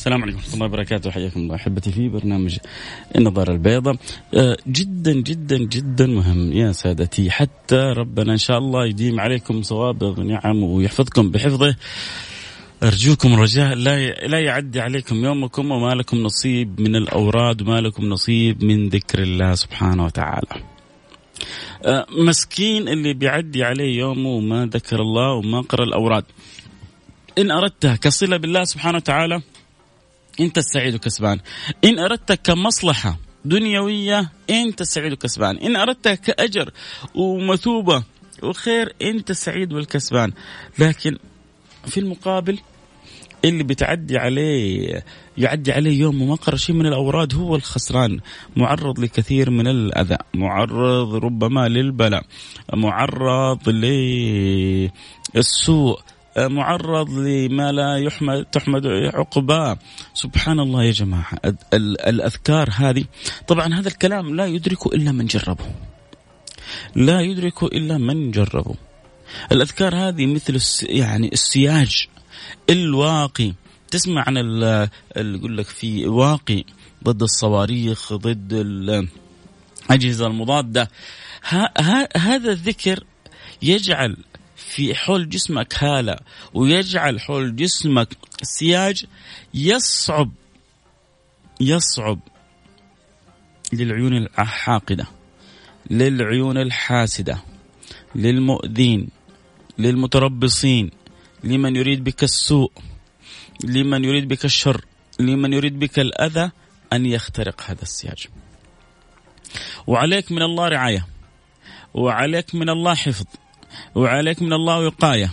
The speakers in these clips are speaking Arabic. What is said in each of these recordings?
السلام عليكم ورحمة الله وبركاته. حياكم الله أحبتي في برنامج النظارة البيضاء. آه، جدا جدا جدا مهم يا سادتي. حتى ربنا إن شاء الله يديم عليكم صوابغ نعم ويحفظكم بحفظه. أرجوكم رجاء لا لا يعدي عليكم يومكم وما لكم نصيب من الأوراد وما لكم نصيب من ذكر الله سبحانه وتعالى. آه، مسكين اللي بيعدي عليه يومه وما ذكر الله وما قرأ الأوراد. إن أردتها كصلة بالله سبحانه وتعالى انت السعيد وكسبان إن اردت كمصلحة دنيوية انت السعيد وكسبان إن اردت كأجر ومثوبة وخير انت السعيد والكسبان لكن في المقابل اللي بتعدي عليه يعدي عليه يوم وما قرأ شيء من الأوراد هو الخسران. معرض لكثير من الأذى. معرض ربما للبلاء. معرض للسوء. معرض لما لا يحمد تحمد عقباه. سبحان الله يا جماعة الأذكار هذه طبعا هذا الكلام لا يدركه إلا من جربه. لا يدركه إلا من جربه. الأذكار هذه مثل يعني السياج الواقي. تسمع عن يقول لك في واقي ضد الصواريخ ضد الأجهزة المضادة. هذا الذكر يجعل في حول جسمك هالة ويجعل حول جسمك سياج يصعب يصعب للعيون الحاقدة للعيون الحاسدة للمؤذين للمتربصين لمن يريد بك السوء لمن يريد بك الشر لمن يريد بك الأذى أن يخترق هذا السياج. وعليك من الله رعاية وعليك من الله حفظ وعليك من الله وقاية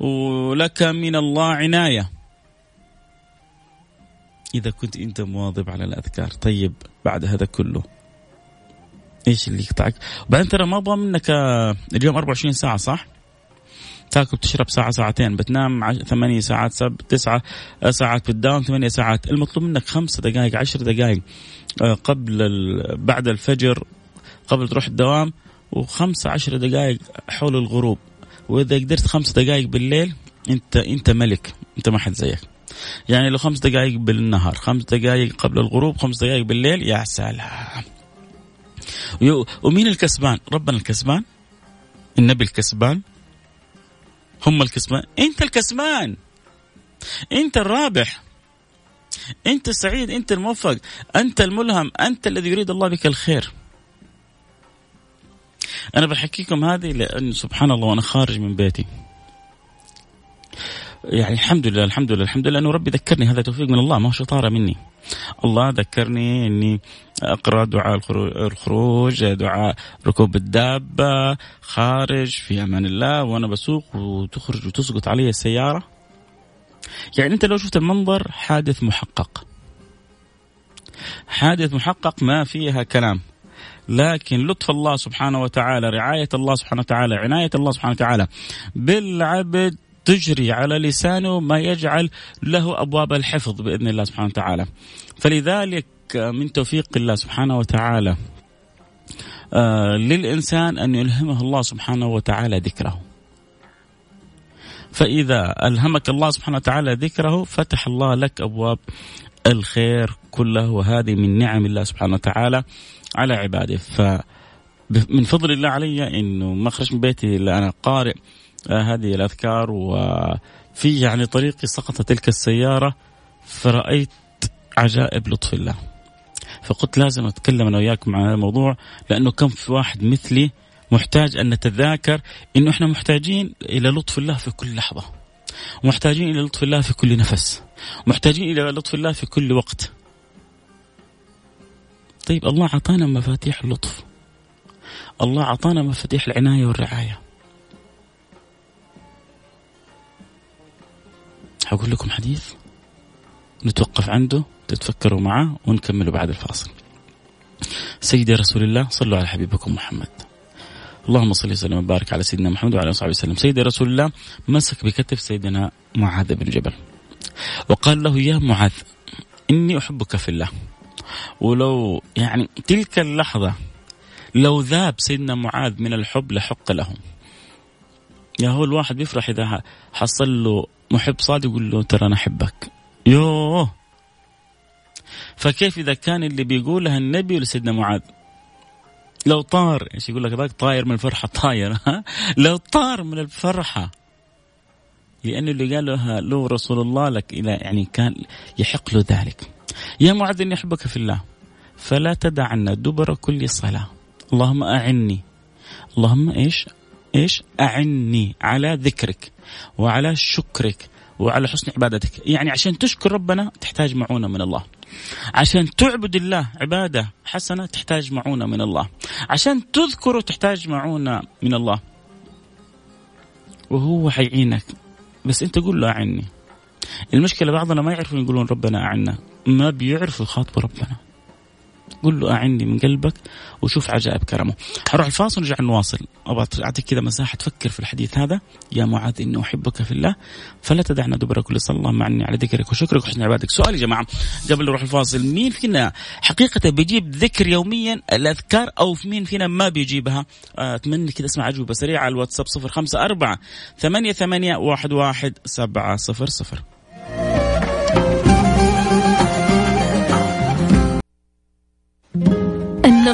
ولك من الله عناية إذا كنت أنت مواظب على الأذكار طيب بعد هذا كله إيش اللي يقطعك؟ وبعدين ترى ما أبغى منك اليوم 24 ساعة صح؟ تاكل تشرب ساعة ساعتين بتنام ثمانية ساعات سب تسعة آه، ساعات بتداوم ثمانية ساعات المطلوب منك خمسة دقائق عشر دقائق آه، قبل بعد الفجر قبل تروح الدوام وخمسة عشر دقائق حول الغروب. وإذا قدرت خمس دقائق بالليل أنت أنت ملك أنت ما حد زيك. يعني لو خمس دقائق بالنهار خمس دقائق قبل الغروب خمس دقائق بالليل يا سلام. ومين الكسبان؟ ربنا الكسبان. النبي الكسبان. هم الكسبان. أنت الكسبان. أنت الرابح. أنت السعيد أنت الموفق. أنت الملهم. أنت الذي يريد الله بك الخير. أنا بحكيكم هذه لأنه سبحان الله وأنا خارج من بيتي يعني الحمد لله الحمد لله الحمد لله انه ربي ذكرني هذا توفيق من الله ما هو شطارة مني. الله ذكرني إني أقرأ دعاء الخروج، دعاء ركوب الدابة، خارج في أمان الله وأنا بسوق وتخرج وتسقط علي السيارة. يعني أنت لو شفت المنظر حادث محقق. حادث محقق ما فيها كلام. لكن لطف الله سبحانه وتعالى رعاية الله سبحانه وتعالى عناية الله سبحانه وتعالى. بالعبد تجري على لسانه ما يجعل له أبواب الحفظ بإذن الله سبحانه وتعالى. فلذلك من توفيق الله سبحانه وتعالى آه للإنسان أن يلهمه الله سبحانه وتعالى ذكره. فإذا ألهمك الله سبحانه وتعالى ذكره فتح الله لك أبواب الخير كله وهذه من نعم الله سبحانه وتعالى على عباده. ف من فضل الله علي إنه ما خرجت من بيتي إلا أنا قارئ آه، هذه الأذكار. وفي يعني طريقي سقطت تلك السيارة فرأيت عجائب لطف الله. فقلت لازم أتكلم أنا وياكم عن هذا الموضوع لأنه كم في واحد مثلي محتاج أن نتذاكر أنه إحنا محتاجين إلى لطف الله في كل لحظة محتاجين إلى لطف الله في كل نفس. محتاجين إلى لطف الله في كل وقت. طيب الله أعطانا مفاتيح اللطف. الله أعطانا مفاتيح العناية والرعاية. حقول لكم حديث نتوقف عنده تتفكروا معه ونكمله بعد الفاصل. سيدي رسول الله صلوا على حبيبكم محمد. اللهم صل وسلم وبارك على سيدنا محمد وعلى آله وصحبه وسلم. سيدي رسول الله مسك بكتف سيدنا معاذ بن جبل. وقال له يا معاذ إني أحبك في الله. ولو يعني تلك اللحظة لو ذاب سيدنا معاذ من الحب لحق له. يا هو الواحد بيفرح إذا حصل له محب صادق يقول له ترى أنا أحبك. يوه. فكيف إذا كان اللي بيقولها النبي لسيدنا معاذ؟ لو طار إيش يقول لك ذاك؟ طاير من الفرحة. طاير لو طار من الفرحة. لأنه اللي قالها له رسول الله لك إلى يعني كان يحق له ذلك. يا معاذ إني أحبك في الله. فلا تدعن دبر كل صلاة. اللهم أعني. اللهم إيش؟ إيش؟ أعني على ذكرك وعلى شكرك وعلى حسن عبادتك. يعني عشان تشكر ربنا تحتاج معونة من الله. عشان تعبد الله عبادة حسنة تحتاج معونة من الله. عشان تذكره تحتاج معونة من الله. وهو حيعينك. بس انت قول له أعني. المشكلة بعضنا ما يعرفون يقولون ربنا أعنا. ما بيعرفوا يخاطبوا ربنا. قل له أعني من قلبك وشوف عجائب كرمه. حروح الفاصل ونرجع نواصل. أبغى أعطيك كذا مساحة تفكر في الحديث هذا. يا معاذ إني أحبك في الله. فلا تدعنا دبر كل صلى الله معني على ذكرك وشكرك وحسن عبادك سؤال يا جماعة قبل نروح الفاصل مين فينا حقيقة بيجيب ذكر يوميا الأذكار أو في مين فينا ما بيجيبها؟ أتمنى كذا أسمع أجوبة سريعة على الواتساب صفر خمسة أربعة ثمانية ثمانية واحد واحد سبعة صفر صفر.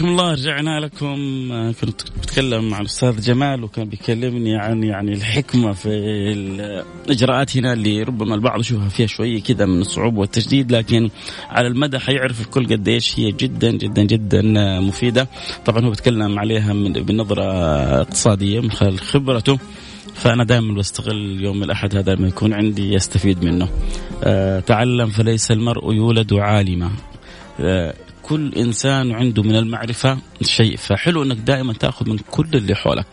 حياكم الله رجعنا لكم. كنت بتكلم مع الأستاذ جمال وكان بيكلمني عن يعني الحكمة في الإجراءات هنا اللي ربما البعض يشوفها فيها شوية كذا من الصعوبه والتشديد لكن على المدى حيعرف الكل قد إيش هي جدا جدا جدا مفيدة. طبعا هو بيتكلم عليها من بنظرة اقتصادية من خلال خبرته. فأنا دائما بستغل يوم الأحد هذا لما يكون عندي يستفيد منه. أه تعلم فليس المرء يولد عالما. أه كل إنسان عنده من المعرفة شيء فحلو إنك دائما تأخذ من كل اللي حولك.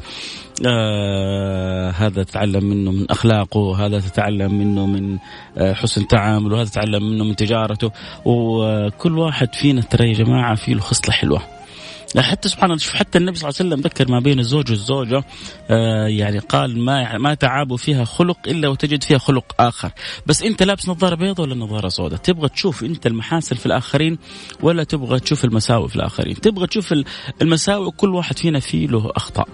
آه هذا تتعلم منه من أخلاقه هذا تتعلم منه من آه حسن تعامله وهذا تتعلم منه من تجارته. وكل واحد فينا ترى يا جماعة فيه له خصله حلوة. حتى سبحان الله حتى النبي صلى الله عليه وسلم ذكر ما بين الزوج والزوجة آه يعني قال ما ما تعابوا فيها خلق إلا وتجد فيها خلق آخر. بس أنت لابس نظارة بيضاء ولا نظارة سوداء؟ تبغى تشوف أنت المحاسن في الآخرين ولا تبغى تشوف المساوئ في الآخرين؟ تبغى تشوف المساوئ كل واحد فينا فيه له أخطاء.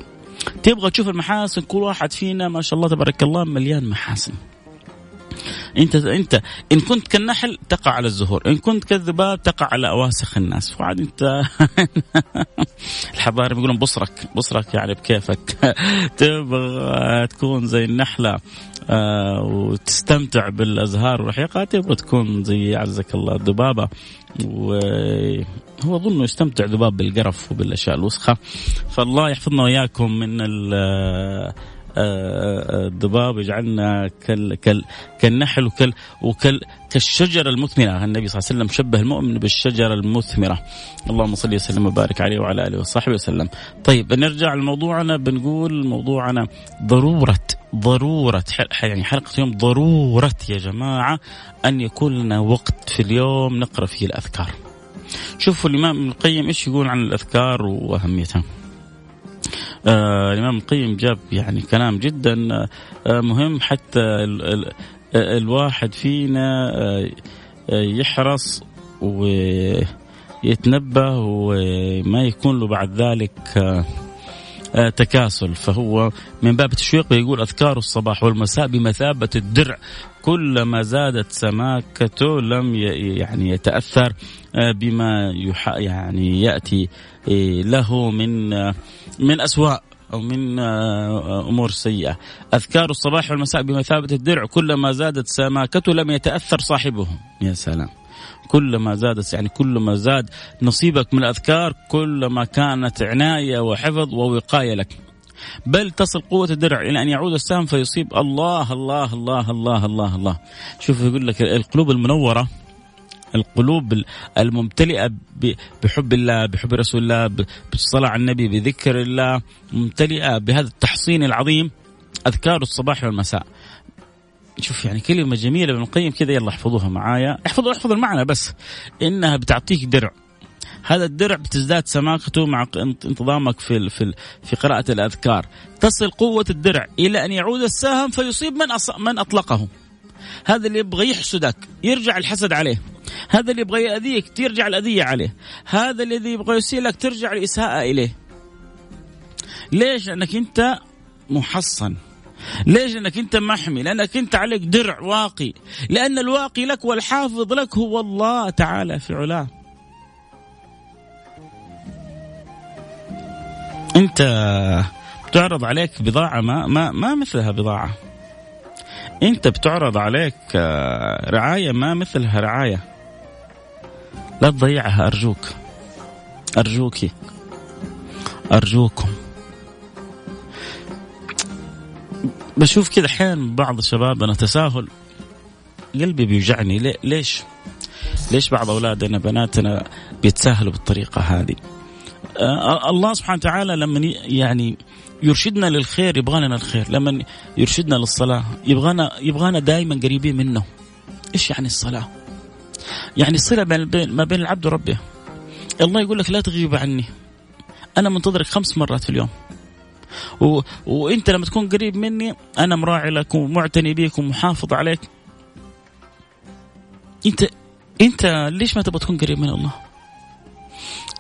تبغى تشوف المحاسن كل واحد فينا ما شاء الله تبارك الله مليان محاسن. انت انت ان كنت كالنحل تقع على الزهور ان كنت كالذباب تقع على اواسخ الناس. وعاد انت الحضاري بيقولون بصرك بصرك يعني بكيفك. تبغى تكون زي النحلة آه وتستمتع بالأزهار والرحيقات تبغى تكون زي عزك الله الذبابة. وهو اظن يستمتع ذباب بالقرف وبالأشياء الوسخة. فالله يحفظنا وإياكم من الضباب يجعلنا كال كال كالنحل وكال وكال كالشجرة المثمرة. النبي صلى الله عليه وسلم شبه المؤمن بالشجرة المثمرة. اللهم صل وسلم وبارك عليه وعلى آله وصحبه وسلم. طيب نرجع لموضوعنا. بنقول موضوعنا ضروره ضرورة يعني حلقة اليوم ضرورة يا جماعة أن يكون لنا وقت في اليوم نقرأ فيه الأذكار. شوفوا الإمام ابن القيم إيش يقول عن الأذكار وأهميتها. آه الإمام القيم جاب يعني كلام جدا آه مهم حتى ال ال الواحد فينا آه يحرص و يتنبه وما يكون له بعد ذلك آه، تكاسل. فهو من باب التشويق يقول أذكار الصباح والمساء بمثابة الدرع. كلما زادت سماكته لم يعني يتأثر آه، بما يعني يأتي له من من أسواء أو من أمور سيئة. أذكار الصباح والمساء بمثابة الدرع. كلما زادت سماكته لم يتأثر صاحبه. يا سلام. كلما زادت يعني كلما زاد نصيبك من الأذكار كلما كانت عناية وحفظ ووقاية لك. بل تصل قوة الدرع إلى أن يعود السهم فيصيب الله الله الله الله الله الله. شوف يقول لك القلوب المنورة القلوب الممتلئة بحب الله بحب رسول الله بالصلاة على النبي بذكر الله ممتلئة بهذا التحصين العظيم أذكار الصباح والمساء. شوف يعني كلمة جميلة ابن القيم كذا يلا احفظوها معايا. احفظوا احفظوا المعنى بس. إنها بتعطيك درع. هذا الدرع بتزداد سماكته مع انتظامك في في في قراءة الأذكار. تصل قوة الدرع إلى أن يعود السهم فيصيب من من أطلقه. هذا اللي يبغى يحسدك يرجع الحسد عليه. هذا اللي يبغى يأذيك ترجع الأذية عليه. هذا الذي يبغى يسيء لك ترجع الإساءة إليه. ليش؟ لأنك أنت محصن. ليش؟ انك أنت محمي لأنك أنت عليك درع واقي. لأن الواقي لك والحافظ لك هو الله تعالى في علاه. أنت بتعرض عليك بضاعة ما ما ما مثلها بضاعة. أنت بتعرض عليك آه، رعاية ما مثلها رعاية. لا تضيعها أرجوك. ارجوك أرجوكم. بشوف كذا أحيانا بعض الشباب تساهل قلبي بيوجعني ليش؟ ليش بعض أولادنا بناتنا بيتساهلوا بالطريقة هذه؟ آه الله سبحانه وتعالى لما يعني يرشدنا للخير يبغى لنا الخير، لما يرشدنا للصلاة يبغانا يبغانا دائما قريبين منه. إيش يعني الصلاة؟ يعني الصله بين ما بين العبد وربه. الله يقول لك لا تغيب عني. أنا منتظرك خمس مرات في اليوم. و... وانت لما تكون قريب مني أنا مراعي لك ومعتني بيك ومحافظ عليك انت انت ليش ما تبغى تكون قريب من الله؟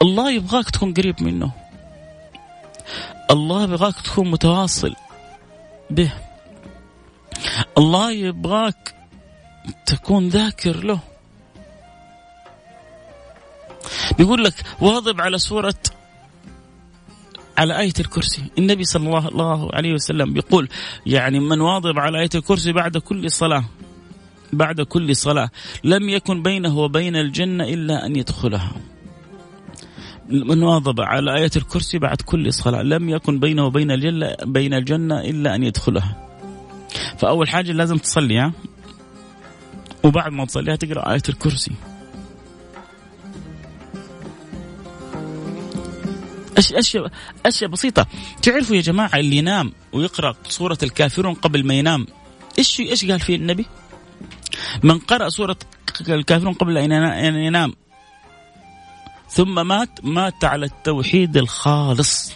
الله يبغاك تكون قريب منه. الله يبغاك تكون متواصل به. الله يبغاك تكون ذاكر له. بيقول لك واظب على سورة على آية الكرسي. النبي صلى الله عليه وسلم يقول يعني من واظب على آية الكرسي بعد كل صلاة بعد كل صلاة لم يكن بينه وبين الجنة إلا أن يدخلها. من واظب على آية الكرسي بعد كل صلاة لم يكن بينه وبين الجنة بين الجنة إلا أن يدخلها. فأول حاجة لازم تصلي ها؟ وبعد ما تصليها تقرأ آية الكرسي. اشياء أشياء بسيطة. تعرفوا يا جماعة اللي ينام ويقرأ سورة الكافرون قبل ما ينام إيش إيش قال فيه النبي؟ من قرأ سورة الكافرون قبل أن ينام ثم مات مات على التوحيد الخالص.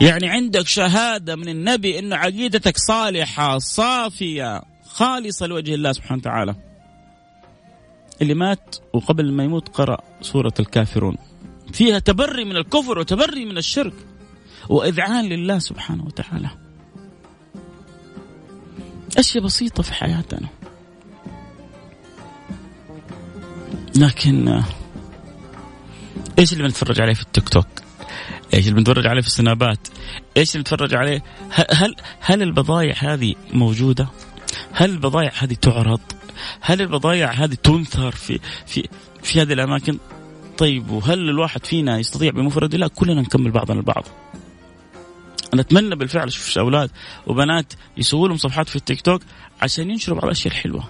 يعني عندك شهادة من النبي أن عقيدتك صالحة صافية خالصة لوجه الله سبحانه وتعالى. اللي مات وقبل ما يموت قرأ سورة الكافرون فيها تبري من الكفر وتبري من الشرك وإذعان لله سبحانه وتعالى أشياء بسيطة في حياتنا لكن إيش اللي بنتفرج عليه في التيك توك؟ إيش اللي بنتفرج عليه في السنابات؟ إيش اللي بنتفرج عليه؟ هل هل البضائع هذه موجودة؟ هل البضائع هذه تعرض؟ هل البضائع هذه تنثر في في في هذه الأماكن؟ طيب وهل الواحد فينا يستطيع بمفرده؟ لا كلنا نكمل بعضنا البعض. أنا اتمنى بالفعل أشوف أولاد وبنات يسووا لهم صفحات في التيك توك عشان ينشروا بعض الأشياء الحلوة.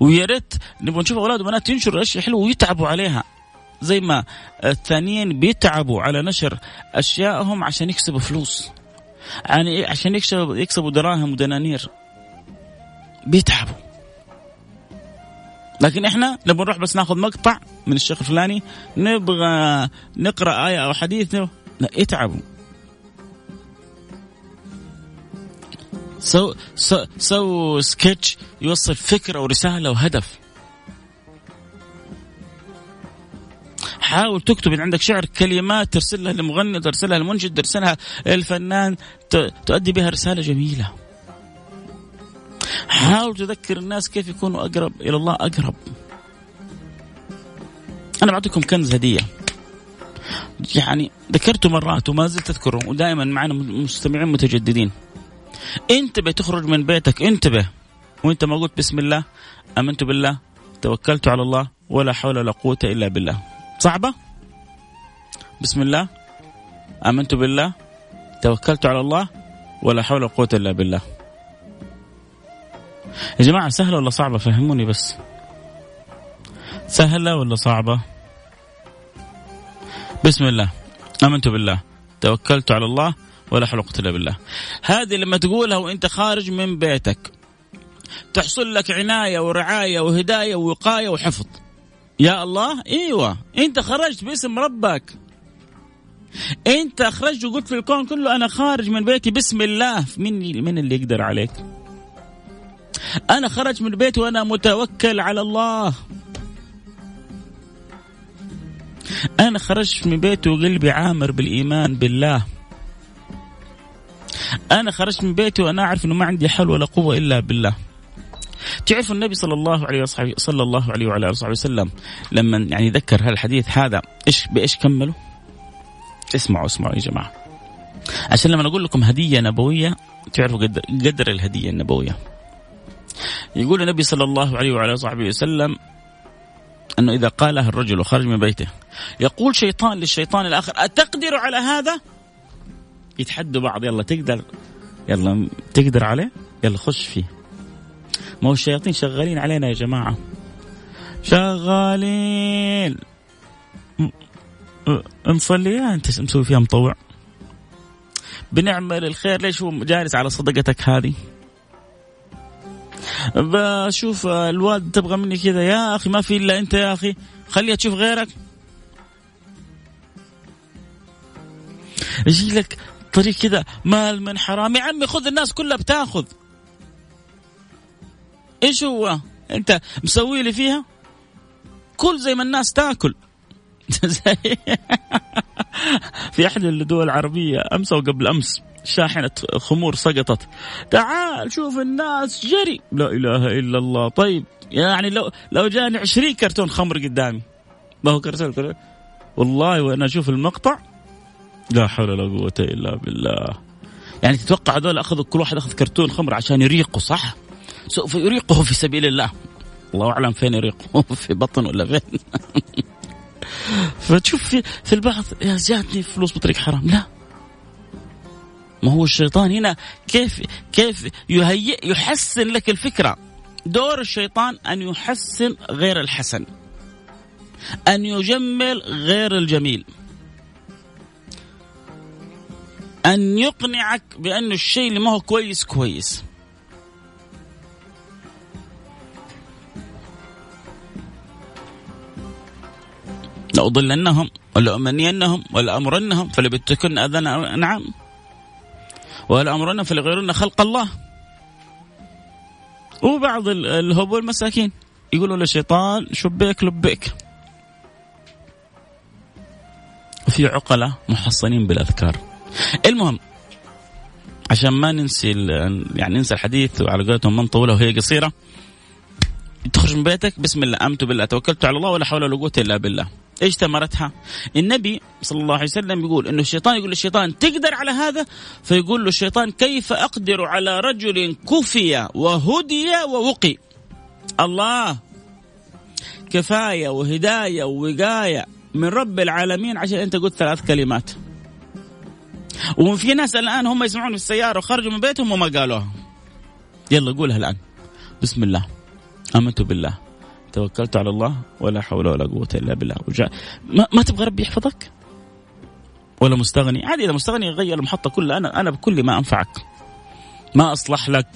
ويا ريت نبغى نشوف أولاد وبنات ينشروا الأشياء الحلوة ويتعبوا عليها. زي ما الثانيين بيتعبوا على نشر اشيائهم عشان يكسبوا فلوس. يعني عشان يكسبوا يكسبوا دراهم ودنانير بيتعبوا. لكن إحنا نبغى نروح بس ناخذ مقطع من الشيخ الفلاني نبغى نقرأ آية أو حديث لا يتعبوا. سو سو سو سكتش يوصل فكرة ورسالة وهدف. حاول تكتب إن عندك شعر كلمات ترسلها للمغني ترسلها للمنشد ترسلها للفنان تؤدي بها رسالة جميلة. حاول تذكر الناس كيف يكونوا أقرب إلى الله أقرب؟ أنا بعطيكم كنز هدية. يعني ذكرته مرات وما زلت أذكره ودائما معنا مستمعين متجددين. انتبه تخرج من بيتك انتبه. وانت ما قلت بسم الله آمنت بالله توكلت على الله ولا حول ولا قوة إلا بالله. صعبة؟ بسم الله آمنت بالله توكلت على الله ولا حول ولا قوة إلا بالله. يا جماعة سهلة ولا صعبة؟ فهموني بس. سهلة ولا صعبة؟ بسم الله. آمنت بالله. توكلت على الله ولا حول ولا إلا بالله. هذه لما تقولها وأنت خارج من بيتك تحصل لك عناية ورعاية وهداية ووقاية وحفظ. يا الله؟ إيوه. أنت خرجت باسم ربك. أنت خرجت وقلت في الكون كله أنا خارج من بيتي بسم الله. من من اللي يقدر عليك؟ أنا خرجت من بيتي وأنا متوكل على الله أنا خرجت من بيتي وقلبي عامر بالإيمان بالله أنا خرجت من بيتي وأنا أعرف إنه ما عندي حل ولا قوة إلا بالله تعرفوا النبي صلى الله عليه وصحبه صلى الله عليه وعلى آله وصحبه وسلم لما يعني ذكر هالحديث هذا إيش بإيش كملوا؟ اسمعوا اسمعوا يا جماعة. عشان لما أقول لكم هدية نبوية تعرفوا قدر, قدر الهدية النبوية. يقول النبي صلى الله عليه وعلى اله وصحبه وسلم أنه إذا قالها الرجل وخرج من بيته يقول شيطان للشيطان الآخر أتقدر على هذا؟ يتحدوا بعض يلا تقدر يلا تقدر عليه؟ يلا خش فيه. ما هو الشياطين شغالين علينا يا جماعة شغالين نصلي أنت مسوي فيها مطوع بنعمل الخير ليش هو جالس على صدقتك هذه بشوف الوالد تبغى مني كذا. يا أخي ما في إلا أنت يا أخي. خليها تشوف غيرك. يجي لك طريق كذا مال من حرام يا عمي خذ الناس كلها بتاخذ. إيش هو؟ أنت مسوي لي فيها؟ كل زي ما الناس تاكل. في أحد الدول العربية أمس أو قبل أمس. شاحنة خمور سقطت. تعال شوف الناس جري. لا إله إلا الله. طيب يعني لو لو جاني 20 كرتون خمر قدامي. ما هو كرتون؟ والله وأنا أشوف المقطع. لا حول ولا قوة إلا بالله. يعني تتوقع هذول أخذوا كل واحد أخذ كرتون خمر عشان يريقوا صح؟ سوف يريقه في سبيل الله. الله أعلم فين يريقه في بطن ولا فين. فتشوف في, في البعض يا جاتني فلوس بطريق حرام. لا. ما هو الشيطان هنا كيف كيف يهيئ يحسن لك الفكرة. دور الشيطان أن يحسن غير الحسن أن يجمل غير الجميل أن يقنعك بانه الشيء اللي ما هو كويس كويس. لأضلنهم ولأمنينهم ولأمرنهم فلبتكن أذان نعم. ولأمرنهم فليغيرن خلق الله. وبعض الهبول المساكين يقولوا للشيطان شبيك لبيك. وفي عقلاء محصنين بالأذكار. المهم عشان ما ننسي يعني ننسى الحديث وعلى قولتهم من طوله وهي قصيرة تخرج من بيتك بسم الله امنت بالله توكلت على الله ولا حول ولا قوة إلا بالله. إيش ثمرتها؟ النبي صلى الله عليه وسلم يقول إنه الشيطان يقول للشيطان تقدر على هذا؟ فيقول له الشيطان كيف أقدر على رجل كفي وهدي ووقي؟ الله كفاية وهداية ووقاية من رب العالمين عشان أنت قلت ثلاث كلمات. وفي ناس الآن هم يسمعون في السيارة وخرجوا من بيتهم وما قالوها. يلا قولها الآن. بسم الله. آمنت بالله توكلت على الله ولا حول ولا قوة إلا بالله ما, ما تبغى ربي يحفظك ولا مستغني. عادي إذا مستغني غير المحطة كلها. أنا أنا بكل ما أنفعك. ما أصلح لك.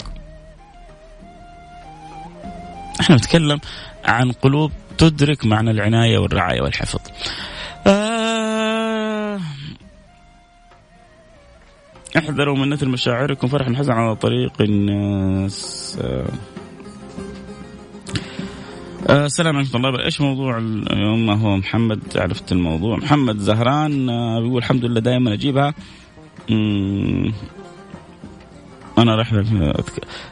إحنا نتكلم عن قلوب تدرك معنى العناية والرعاية والحفظ. آه احذروا من نثر مشاعركم. فرح الحزن على طريق الناس. آه، السلام عليكم ورحمة الله إيش موضوع اليوم؟ هو محمد؟ عرفت الموضوع. محمد زهران آه، بيقول الحمد لله دائما أجيبها. أنا راح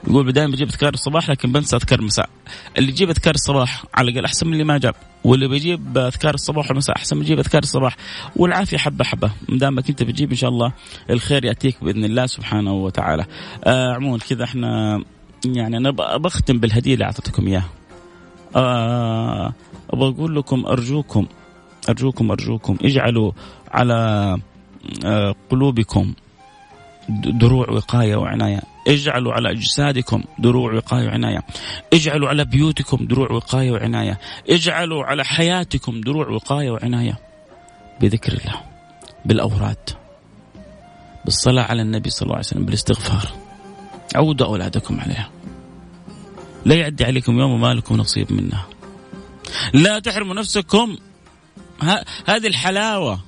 يقول دائما بجيب أذكار الصباح لكن بنسى أذكار المساء. اللي يجيب أذكار الصباح على الأقل أحسن من اللي ما جاب. واللي بيجيب أذكار الصباح والمساء أحسن من يجيب أذكار الصباح. والعافية حبة حبة. ما دامك أنت بتجيب إن شاء الله الخير يأتيك بإذن الله سبحانه وتعالى. آه عموما كذا إحنا يعني أنا بختم بالهدية اللي أعطيتكم إياها. آه أبغى أقول لكم أرجوكم أرجوكم أرجوكم اجعلوا على آه قلوبكم دروع وقاية وعناية. اجعلوا على أجسادكم دروع وقاية وعناية. اجعلوا على بيوتكم دروع وقاية وعناية. اجعلوا على حياتكم دروع وقاية وعناية. بذكر الله بالأوراد بالصلاة على النبي صلى الله عليه وسلم بالاستغفار. عودوا أولادكم عليها. لا يعدي عليكم يوم وما لكم نصيب منها لا تحرموا نفسكم. هذه الحلاوة.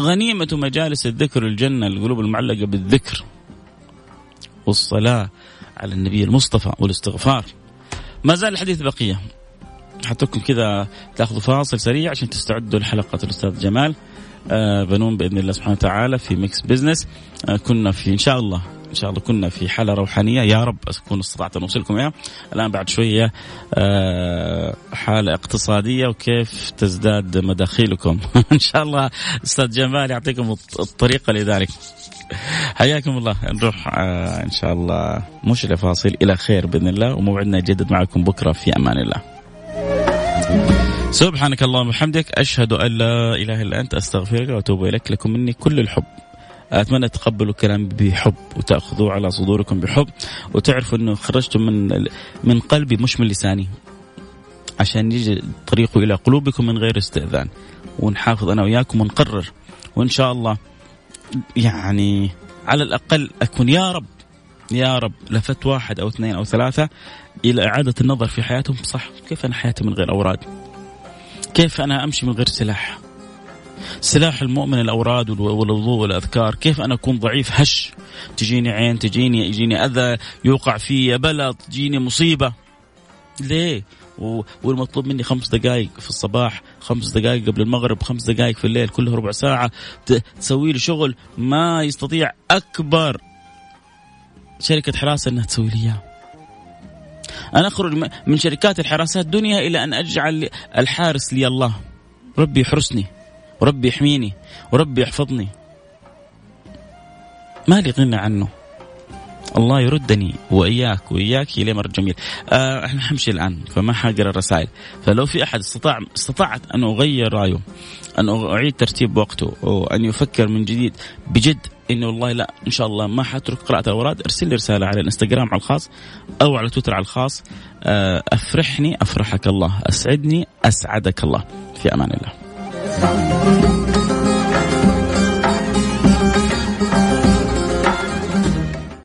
غنيمة مجالس الذكر الجنة القلوب المعلقة بالذكر والصلاة على النبي المصطفى والاستغفار. ما زال الحديث بقية. حتكم كذا تاخذوا فاصل سريع عشان تستعدوا لحلقة الأستاذ جمال. آه بنون بإذن الله سبحانه وتعالى في Mix Business آه كنا في إن شاء الله إن شاء الله كنا في حالة روحانية. يا رب أكون استطعت أن أوصلكم. اياها الآن بعد شوية آه، حالة اقتصادية وكيف تزداد مداخيلكم. إن شاء الله أستاذ جمال يعطيكم الطريقة لذلك. حياكم الله. نروح آه، إن شاء الله مش لفاصل إلى خير بإذن الله. وموعدنا يجدد معكم بكرة في أمان الله. سبحانك اللهم وبحمدك أشهد أن لا إله إلا أنت أستغفرك وأتوب إليك. لكم مني كل الحب. أتمنى تقبلوا الكلام بحب وتأخذوه على صدوركم بحب وتعرفوا إنه خرجتم من من قلبي مش من لساني عشان يجي طريقه إلى قلوبكم من غير استئذان ونحافظ أنا وياكم ونقرر وإن شاء الله يعني على الأقل أكون يا رب يا رب لفت واحد أو اثنين أو ثلاثة إلى إعادة النظر في حياتهم صح كيف أنا حياتي من غير أوراد؟ كيف أنا أمشي من غير سلاح؟ سلاح المؤمن الأوراد والوضوء والأذكار. كيف أنا أكون ضعيف؟ هش. تجيني عين تجيني يجيني أذى يوقع في بلا تجيني مصيبة. ليه؟ والمطلوب مني خمس دقائق في الصباح خمس دقائق قبل المغرب خمس دقائق في الليل كله ربع ساعة. تسوي لي شغل ما يستطيع أكبر. شركة حراسة أنها تسوي لي إياه. أنا أخرج من شركات الحراسات دنيا إلى أن أجعل الحارس لي الله. ربي يحرسني. وربي يحميني وربي يحفظني. ما لي غنى عنه. الله يردني وإياك وإياك إلى مر جميل. آه إحنا حمشي الآن فما حاقرا الرسائل، فلو في أحد استطاع استطعت أن أغير رأيه، أن أعيد ترتيب وقته، وان يفكر من جديد بجد إنه والله لا إن شاء الله ما حترك قراءة الأوراد، ارسل لي رسالة على الإنستغرام على الخاص أو على تويتر على الخاص. آه أفرحني أفرحك الله، أسعدني أسعدك الله، في أمان الله. 嗯。